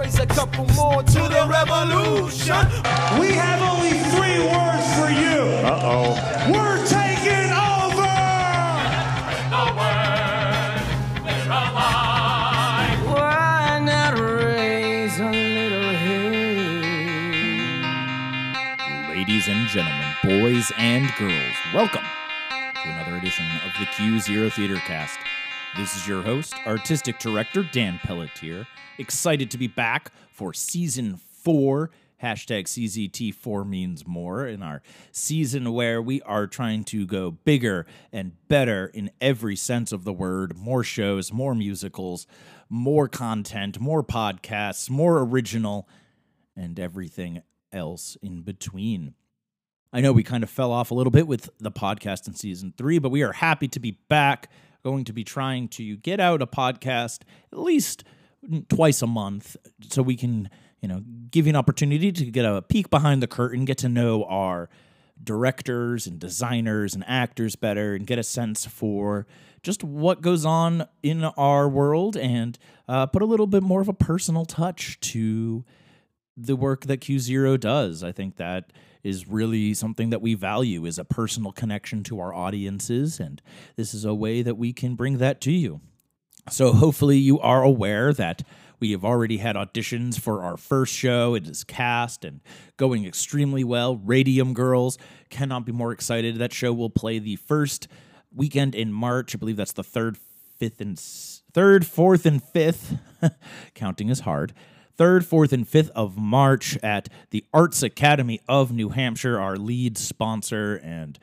raise a couple more to the revolution. We have only three words for you. Uh oh. We're taking over. Why not raise a little hay? Ladies and gentlemen, boys and girls, welcome to another edition of the Cue Zero Theater Cast. This is your host, artistic director Dan Pelletier. Excited to be back for season four. Hashtag CZT4 means more in our season where we are trying to go bigger and better in every sense of the word. More shows, more musicals, more content, more podcasts, more original, and everything else in between. I know we kind of fell off a little bit with the podcast in season three, but we are happy to be back. Going to be trying to get out a podcast at least twice a month so we can, you know, give you an opportunity to get a peek behind the curtain, get to know our directors and designers and actors better, and get a sense for just what goes on in our world and uh, put a little bit more of a personal touch to the work that Cue Zero does. I think that is really something that we value is a personal connection to our audiences, and this is a way that we can bring that to you. So hopefully you are aware that we have already had auditions for our first show. It is cast and going extremely well. Radium Girls cannot be more excited. That show will play the first weekend in March. I believe that's the third, fifth, and third, fourth, and fifth. Counting is hard third, fourth, and fifth of March at the Arts Academy of New Hampshire, our lead sponsor, and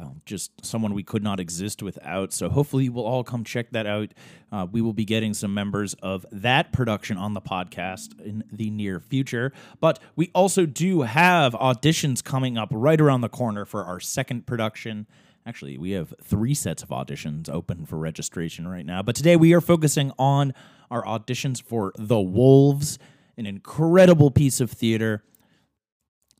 um, just someone we could not exist without. So hopefully you will all come check that out. Uh, we will be getting some members of that production on the podcast in the near future. But we also do have auditions coming up right around the corner for our second production. Actually, we have three sets of auditions open for registration right now. But today we are focusing on our auditions for The Wolves, an incredible piece of theater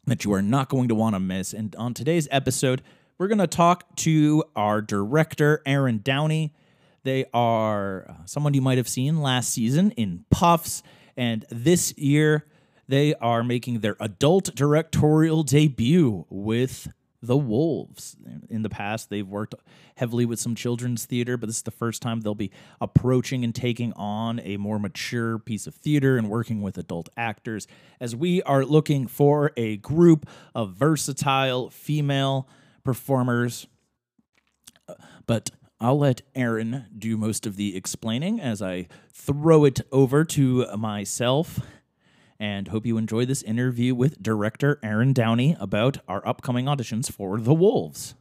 that you are not going to want to miss. And on today's episode, we're going to talk to our director, Erin Downey. They are uh, someone you might have seen last season in Puffs. And this year, they are making their adult directorial debut with The Wolves. In the past, they've worked heavily with some children's theater, but this is the first time they'll be approaching and taking on a more mature piece of theater and working with adult actors as we are looking for a group of versatile female performers. But I'll let Erin do most of the explaining as I throw it over to myself and hope you enjoy this interview with director Erin Downey about our upcoming auditions for The Wolves.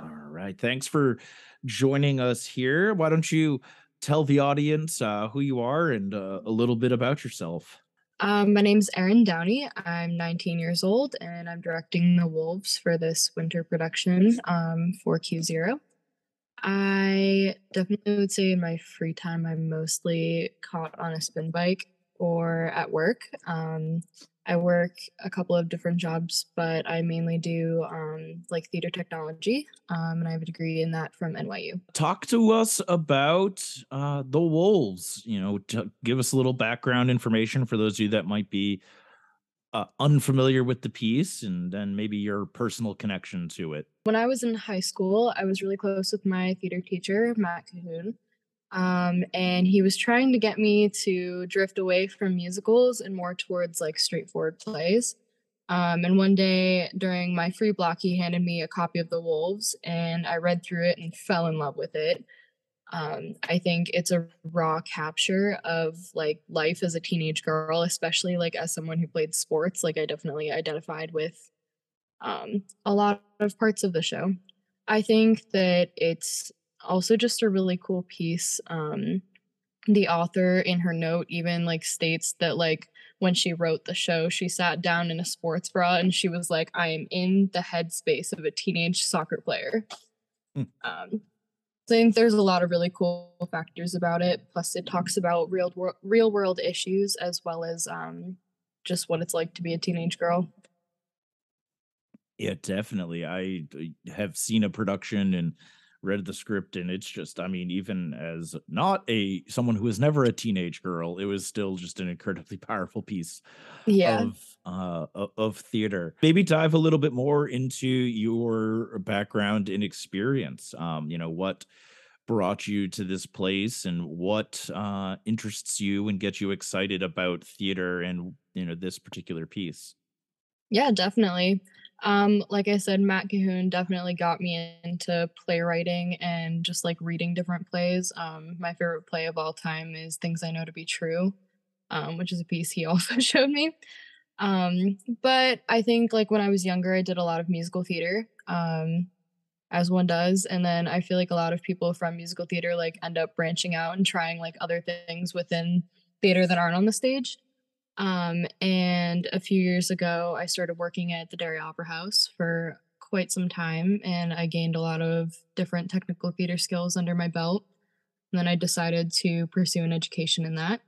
All right. Thanks for joining us here. Why don't you tell the audience uh, who you are and uh, a little bit about yourself? Um, my name's Erin Downey. I'm 19 years old and I'm directing The Wolves for this winter production um, for Cue Zero. I definitely would say in my free time, I'm mostly caught on a spin bike or at work. Um, I work a couple of different jobs, but I mainly do um, like theater technology, um, and I have a degree in that from NYU. Talk to us about uh, the Wolves. You know, give us a little background information for those of you that might be uh, unfamiliar with the piece, and then maybe your personal connection to it. When I was in high school, I was really close with my theater teacher, Matt Cahoon. Um, and he was trying to get me to drift away from musicals and more towards like straightforward plays. Um, and one day during my free block, he handed me a copy of The Wolves, and I read through it and fell in love with it. Um, I think it's a raw capture of like life as a teenage girl, especially like as someone who played sports. Like I definitely identified with um, a lot of parts of the show. I think that it's also just a really cool piece. Um, the author in her note even like states that like when she wrote the show, she sat down in a sports bra and she was like, "I am in the headspace of a teenage soccer player." Hmm. Um, think there's a lot of really cool factors about it. Plus, it talks about real wor- real world issues as well as um, just what it's like to be a teenage girl. Yeah, definitely. I uh, have seen a production and read the script and it's just i mean even as not a someone who was never a teenage girl it was still just an incredibly powerful piece Yeah. of uh of theater maybe dive a little bit more into your background and experience um you know what brought you to this place and what uh interests you and gets you excited about theater and you know this particular piece Yeah, definitely. Um, like I said, Matt Cahoon definitely got me into playwriting and just like reading different plays. Um, my favorite play of all time is Things I Know to Be True, um, which is a piece he also showed me. Um, but I think like when I was younger, I did a lot of musical theater, um, as one does. And then I feel like a lot of people from musical theater like end up branching out and trying like other things within theater that aren't on the stage. Um, and a few years ago, I started working at the Derry Opera House for quite some time, and I gained a lot of different technical theater skills under my belt. And then I decided to pursue an education in that.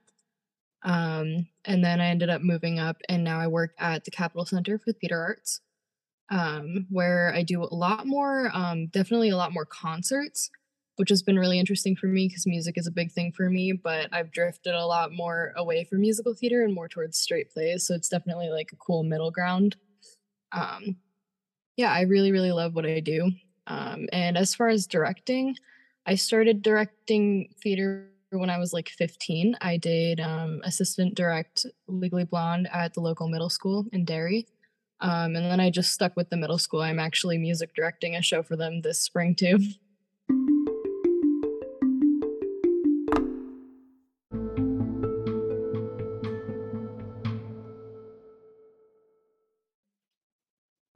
Um, and then I ended up moving up, and now I work at the Capitol Center for Theater Arts, um, where I do a lot more, um, definitely a lot more concerts, which has been really interesting for me because music is a big thing for me. But I've drifted a lot more away from musical theater and more towards straight plays. So it's definitely like a cool middle ground. Um, yeah, I really, really love what I do. Um, and as far as directing, I started directing theater when I was like 15. I did um, assistant direct Legally Blonde at the local middle school in Derry. Um, and then I just stuck with the middle school. I'm actually music directing a show for them this spring too.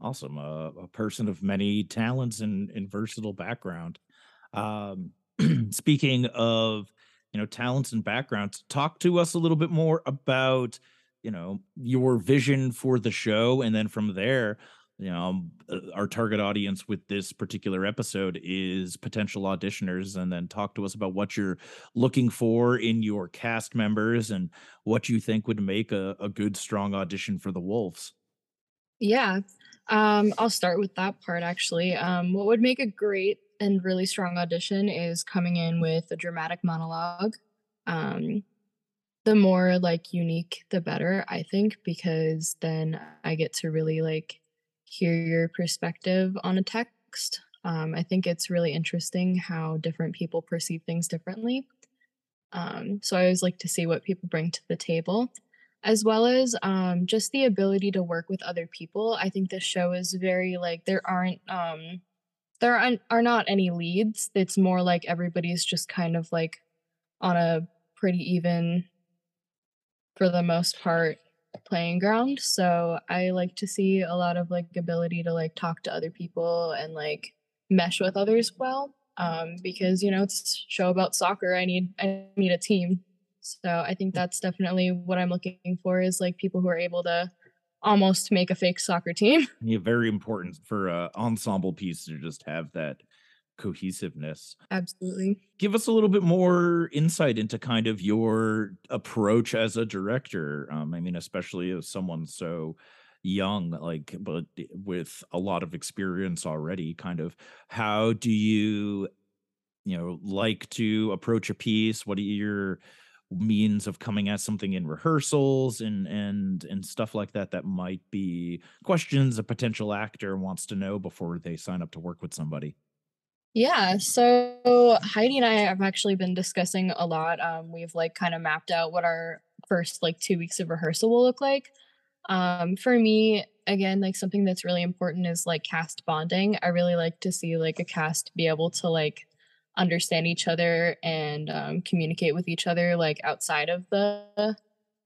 awesome uh, a person of many talents and, and versatile background um speaking of you know talents and backgrounds talk to us a little bit more about you know your vision for the show and then from there you know uh, our target audience with this particular episode is potential auditioners and then talk to us about what you're looking for in your cast members and what you think would make a, a good strong audition for the wolves Yeah. Um, I'll start with that part actually. Um, what would make a great and really strong audition is coming in with a dramatic monologue. Um, the more like unique, the better, I think, because then I get to really like hear your perspective on a text. Um, I think it's really interesting how different people perceive things differently. Um, so I always like to see what people bring to the table as well as um, just the ability to work with other people. I think this show is very like there aren't um, there aren't, are not any leads. It's more like everybody's just kind of like on a pretty even, for the most part, playing ground. So I like to see a lot of like ability to like talk to other people and like mesh with others well. Um, because you know it's a show about soccer. I need I need a team so I think that's definitely what I'm looking for is like people who are able to almost make a fake soccer team. yeah very important for an ensemble piece to just have that cohesiveness Absolutely. give us a little bit more insight into kind of your approach as a director um i mean especially as someone so young like but with a lot of experience already kind of how do you you know like to approach a piece what are your means of coming at something in rehearsals and and and stuff like that that might be questions a potential actor wants to know before they sign up to work with somebody Yeah. So Heidi and I have actually been discussing a lot. Um, we've like kind of mapped out what our first like two weeks of rehearsal will look like. Um, for me, again, like something that's really important is like cast bonding. I really like to see like a cast be able to like understand each other and um, communicate with each other like outside of the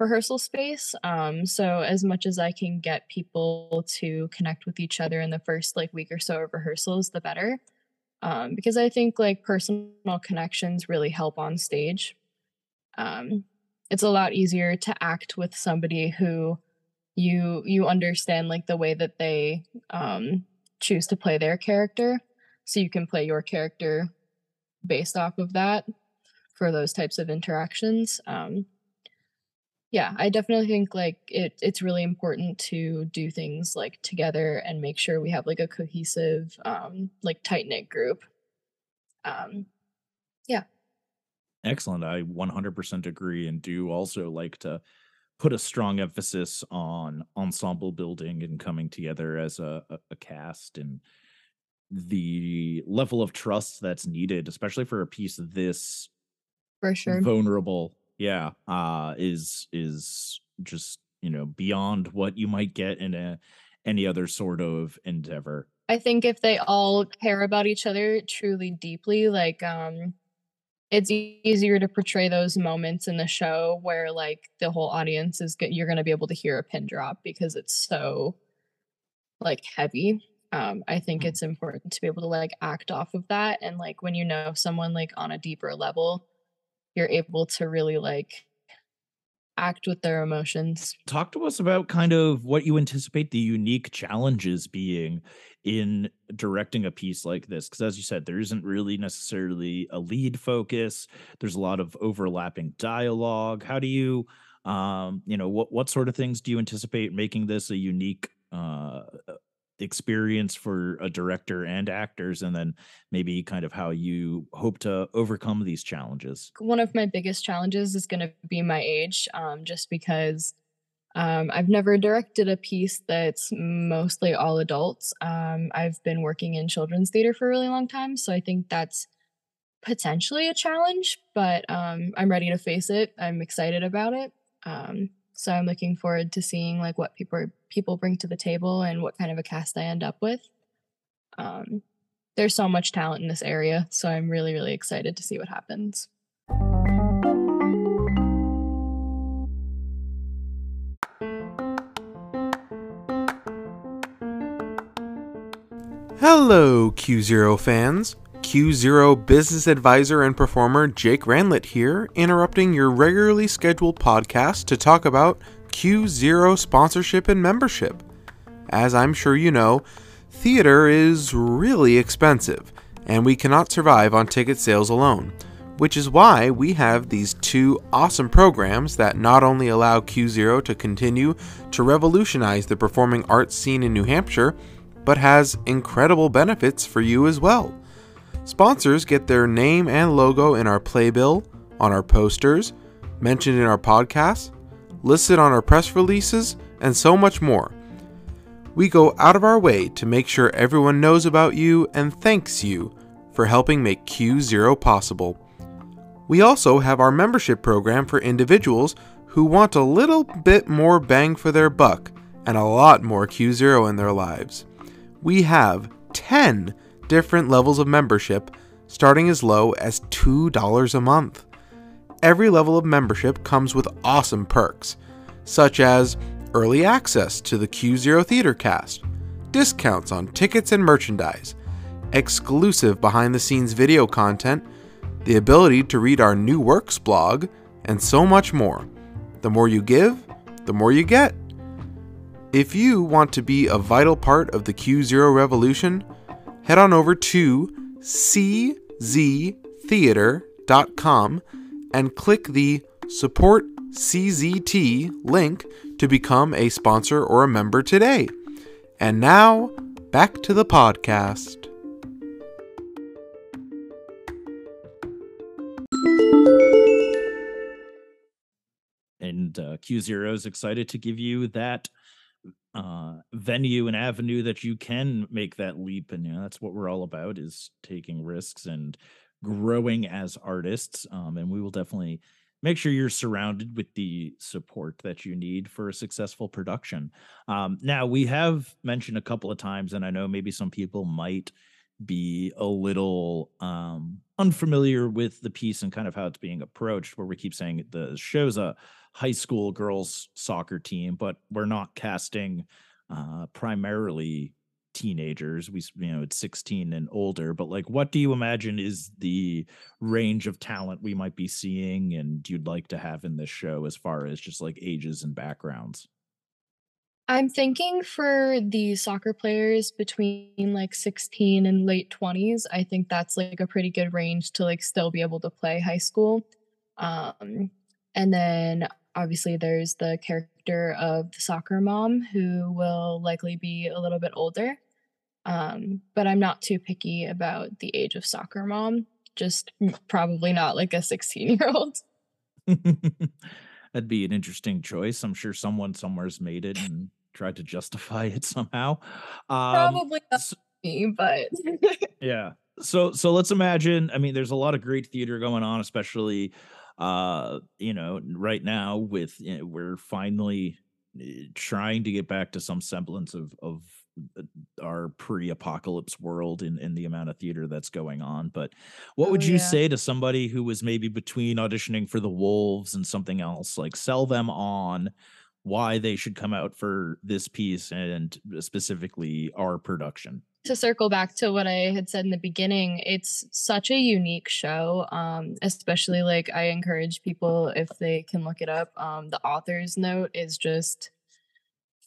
rehearsal space. Um, so as much as I can get people to connect with each other in the first like week or so of rehearsals, the better. Um, because I think like personal connections really help on stage. Um, it's a lot easier to act with somebody who you you understand like the way that they um, choose to play their character, so you can play your character based off of that for those types of interactions. Um, yeah, I definitely think like it it's really important to do things like together and make sure we have like a cohesive um like tight knit group. Um, yeah. Excellent. I 100% agree and do also like to put a strong emphasis on ensemble building and coming together as a, a, a cast and the level of trust that's needed, especially for a piece this for sure. vulnerable. Yeah, uh, is is just you know beyond what you might get in a any other sort of endeavor. I think if they all care about each other truly deeply, like um it's easier to portray those moments in the show where like the whole audience is you're going to be able to hear a pin drop because it's so like heavy. Um I think it's important to be able to like act off of that and like when you know someone like on a deeper level, you're able to really like act with their emotions. talk to us about kind of what you anticipate the unique challenges being in directing a piece like this because as you said there isn't really necessarily a lead focus there's a lot of overlapping dialogue how do you um you know what what sort of things do you anticipate making this a unique uh, experience for a director and actors and then maybe kind of how you hope to overcome these challenges. One of my biggest challenges is going to be my age um, just because um, i've never directed a piece that's mostly all adults. Um, i've been working in children's theater for a really long time so i think that's potentially a challenge but um, i'm ready to face it. I'm excited about it. Um, so i'm looking forward to seeing like what people people bring to the table and what kind of a cast i end up with um, there's so much talent in this area so i'm really really excited to see what happens Hello, Cue Zero fans. Cue Zero business advisor and performer Jake Ranlett here, interrupting your regularly scheduled podcast to talk about Cue Zero sponsorship and membership. As I'm sure you know, theater is really expensive, and we cannot survive on ticket sales alone, which is why we have these two awesome programs that not only allow Cue Zero to continue to revolutionize the performing arts scene in New Hampshire, but has incredible benefits for you as well. Sponsors get their name and logo in our playbill, on our posters, mentioned in our podcasts, listed on our press releases, and so much more. We go out of our way to make sure everyone knows about you and thanks you for helping make Cue Zero possible. We also have our membership program for individuals who want a little bit more bang for their buck and a lot more Cue Zero in their lives. We have 10 different levels of membership, starting as low as $2 a month. Every level of membership comes with awesome perks, such as early access to the Cue Zero Theater Cast, discounts on tickets and merchandise, exclusive behind the scenes video content, the ability to read our new works blog, and so much more. The more you give, the more you get. If you want to be a vital part of the Cue Zero revolution, head on over to cztheater.com and click the Support CZT link to become a sponsor or a member today. And now, back to the podcast. and uh, Cue Zero is excited to give you that uh, venue and avenue that you can make that leap, and you know, that's what we're all about: is taking risks and growing as artists. Um, and we will definitely make sure you're surrounded with the support that you need for a successful production. Um, now, we have mentioned a couple of times, and I know maybe some people might be a little um unfamiliar with the piece and kind of how it's being approached where we keep saying the show's a high school girls soccer team but we're not casting uh primarily teenagers we you know it's 16 and older but like what do you imagine is the range of talent we might be seeing and you'd like to have in this show as far as just like ages and backgrounds I'm thinking for the soccer players between like 16 and late 20s, I think that's like a pretty good range to like still be able to play high school. Um, and then obviously there's the character of the soccer mom who will likely be a little bit older. Um, but I'm not too picky about the age of soccer mom. just probably not like a 16 year old. That'd be an interesting choice. I'm sure someone somewhere's made it and tried to justify it somehow. Um, Probably not s- me, but yeah. So so let's imagine. I mean, there's a lot of great theater going on, especially uh, you know, right now with you know, we're finally eh, trying to get back to some semblance of of uh, our pre-apocalypse world in in the amount of theater that's going on but what would Oh, you yeah. say to somebody who was maybe between auditioning for the wolves and something else like sell them on why they should come out for this piece and specifically our production to circle back to what I had said in the beginning, it's such a unique show. Um, especially like I encourage people if they can look it up. Um, the author's note is just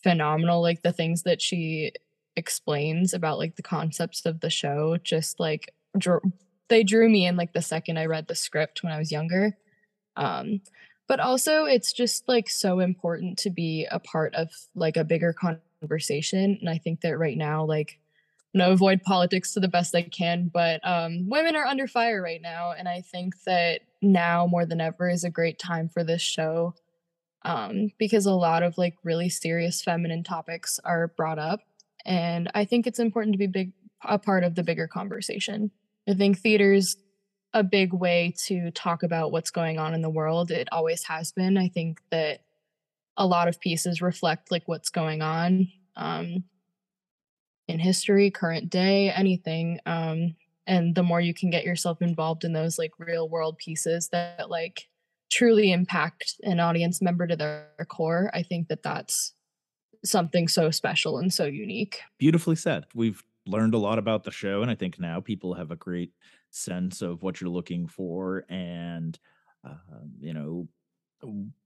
phenomenal. Like the things that she explains about like the concepts of the show, just like drew, they drew me in like the second I read the script when I was younger. Um, but also it's just like so important to be a part of like a bigger conversation. And I think that right now, like you know, avoid politics to the best I can, but um, women are under fire right now, and I think that now more than ever is a great time for this show um, because a lot of like really serious feminine topics are brought up, and I think it's important to be big a part of the bigger conversation. I think theater's a big way to talk about what's going on in the world. It always has been. I think that a lot of pieces reflect like what's going on. Um, in history, current day, anything. Um, and the more you can get yourself involved in those like real world pieces that like truly impact an audience member to their core, I think that that's something so special and so unique. beautifully said. We've learned a lot about the show, and I think now people have a great sense of what you're looking for and uh, you know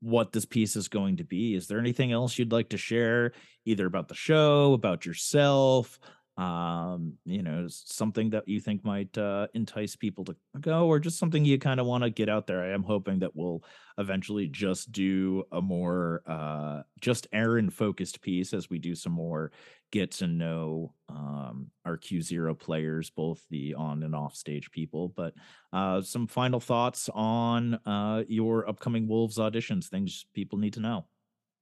what this piece is going to be. Is there anything else you'd like to share, either about the show, about yourself? Um, you know, something that you think might uh, entice people to go, or just something you kind of want to get out there. I am hoping that we'll eventually just do a more uh, just Erin focused piece as we do some more get to know um, our Cue Zero players, both the on and off stage people. But uh, some final thoughts on uh, your upcoming Wolves auditions, things people need to know.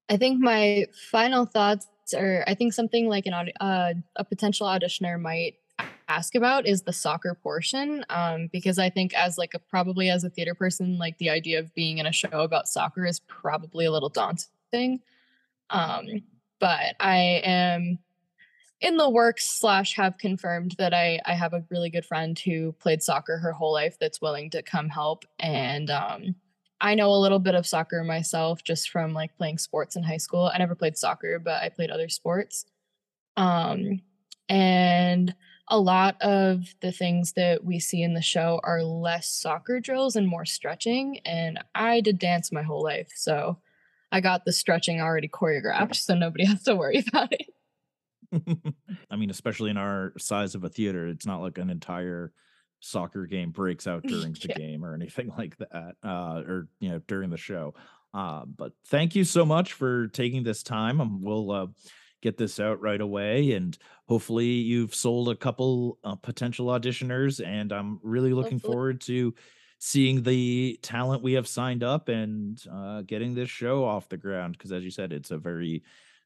I think my final thoughts are I think something like an uh, a potential auditioner might ask about is the soccer portion um, because I think as like a probably as a theater person like the idea of being in a show about soccer is probably a little daunting. Um, but I am in the works slash have confirmed that I I have a really good friend who played soccer her whole life that's willing to come help and um I know a little bit of soccer myself just from like playing sports in high school. I never played soccer, but I played other sports. Um and a lot of the things that we see in the show are less soccer drills and more stretching and I did dance my whole life. So I got the stretching already choreographed so nobody has to worry about it. I mean, especially in our size of a theater, it's not like an entire soccer game breaks out during the Yeah. game or anything like that, uh, or you know, during the show. Uh, but thank you so much for taking this time. Um, we'll uh, get this out right away, and hopefully, you've sold a couple uh, potential auditioners. And I'm really looking Hopefully. forward to seeing the talent we have signed up and uh, getting this show off the ground. Because, as you said, it's a very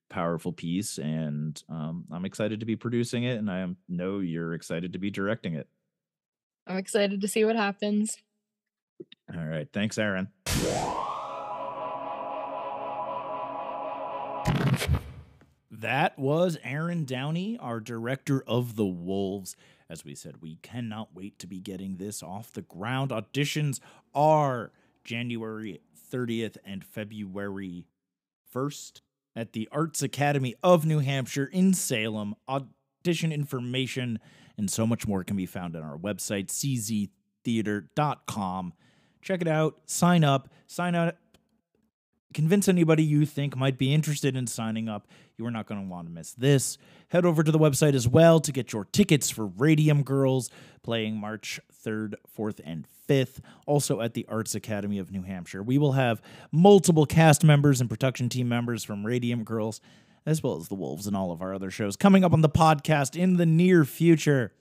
powerful piece and um, i'm excited to be producing it and i am, know you're excited to be directing it I'm excited to see what happens. all right thanks erin that was erin downey our director of the wolves as we said we cannot wait to be getting this off the ground auditions are january 30th and february 1st at the Arts Academy of New Hampshire in Salem. Audition information and so much more can be found on our website, cztheater.com. Check it out, sign up, sign up, convince anybody you think might be interested in signing up. You are not going to want to miss this. Head over to the website as well to get your tickets for Radium Girls playing March 3rd, 4th, and 5th, also at the Arts Academy of New Hampshire. We will have multiple cast members and production team members from Radium Girls, as well as the Wolves and all of our other shows coming up on the podcast in the near future.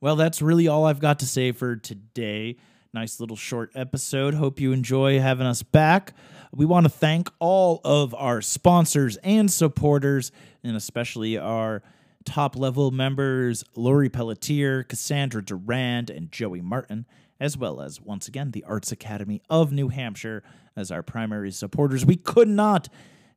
Well, that's really all I've got to say for today. Nice little short episode. Hope you enjoy having us back. We want to thank all of our sponsors and supporters, and especially our top level members Lori Pelletier, Cassandra Durand, and Joey Martin, as well as, once again, the Arts Academy of New Hampshire as our primary supporters. We could not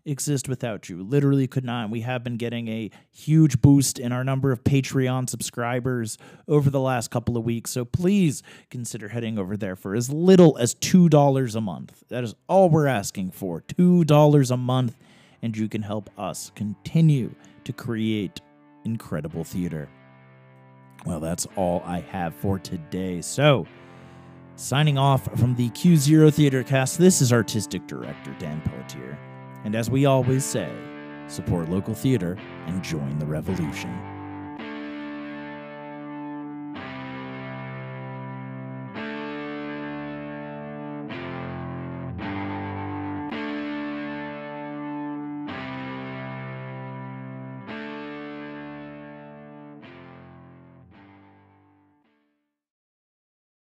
exist without you. Literally could not. We have been getting a huge boost in our number of Patreon subscribers over the last couple of weeks. So please consider heading over there for as little as $2 a month. That is all we're asking for $2 a month. And you can help us continue to create incredible theater. Well, that's all I have for today. So, signing off from the Cue Zero Theater cast, this is Artistic Director Dan Pelletier. And as we always say, support local theater and join the revolution.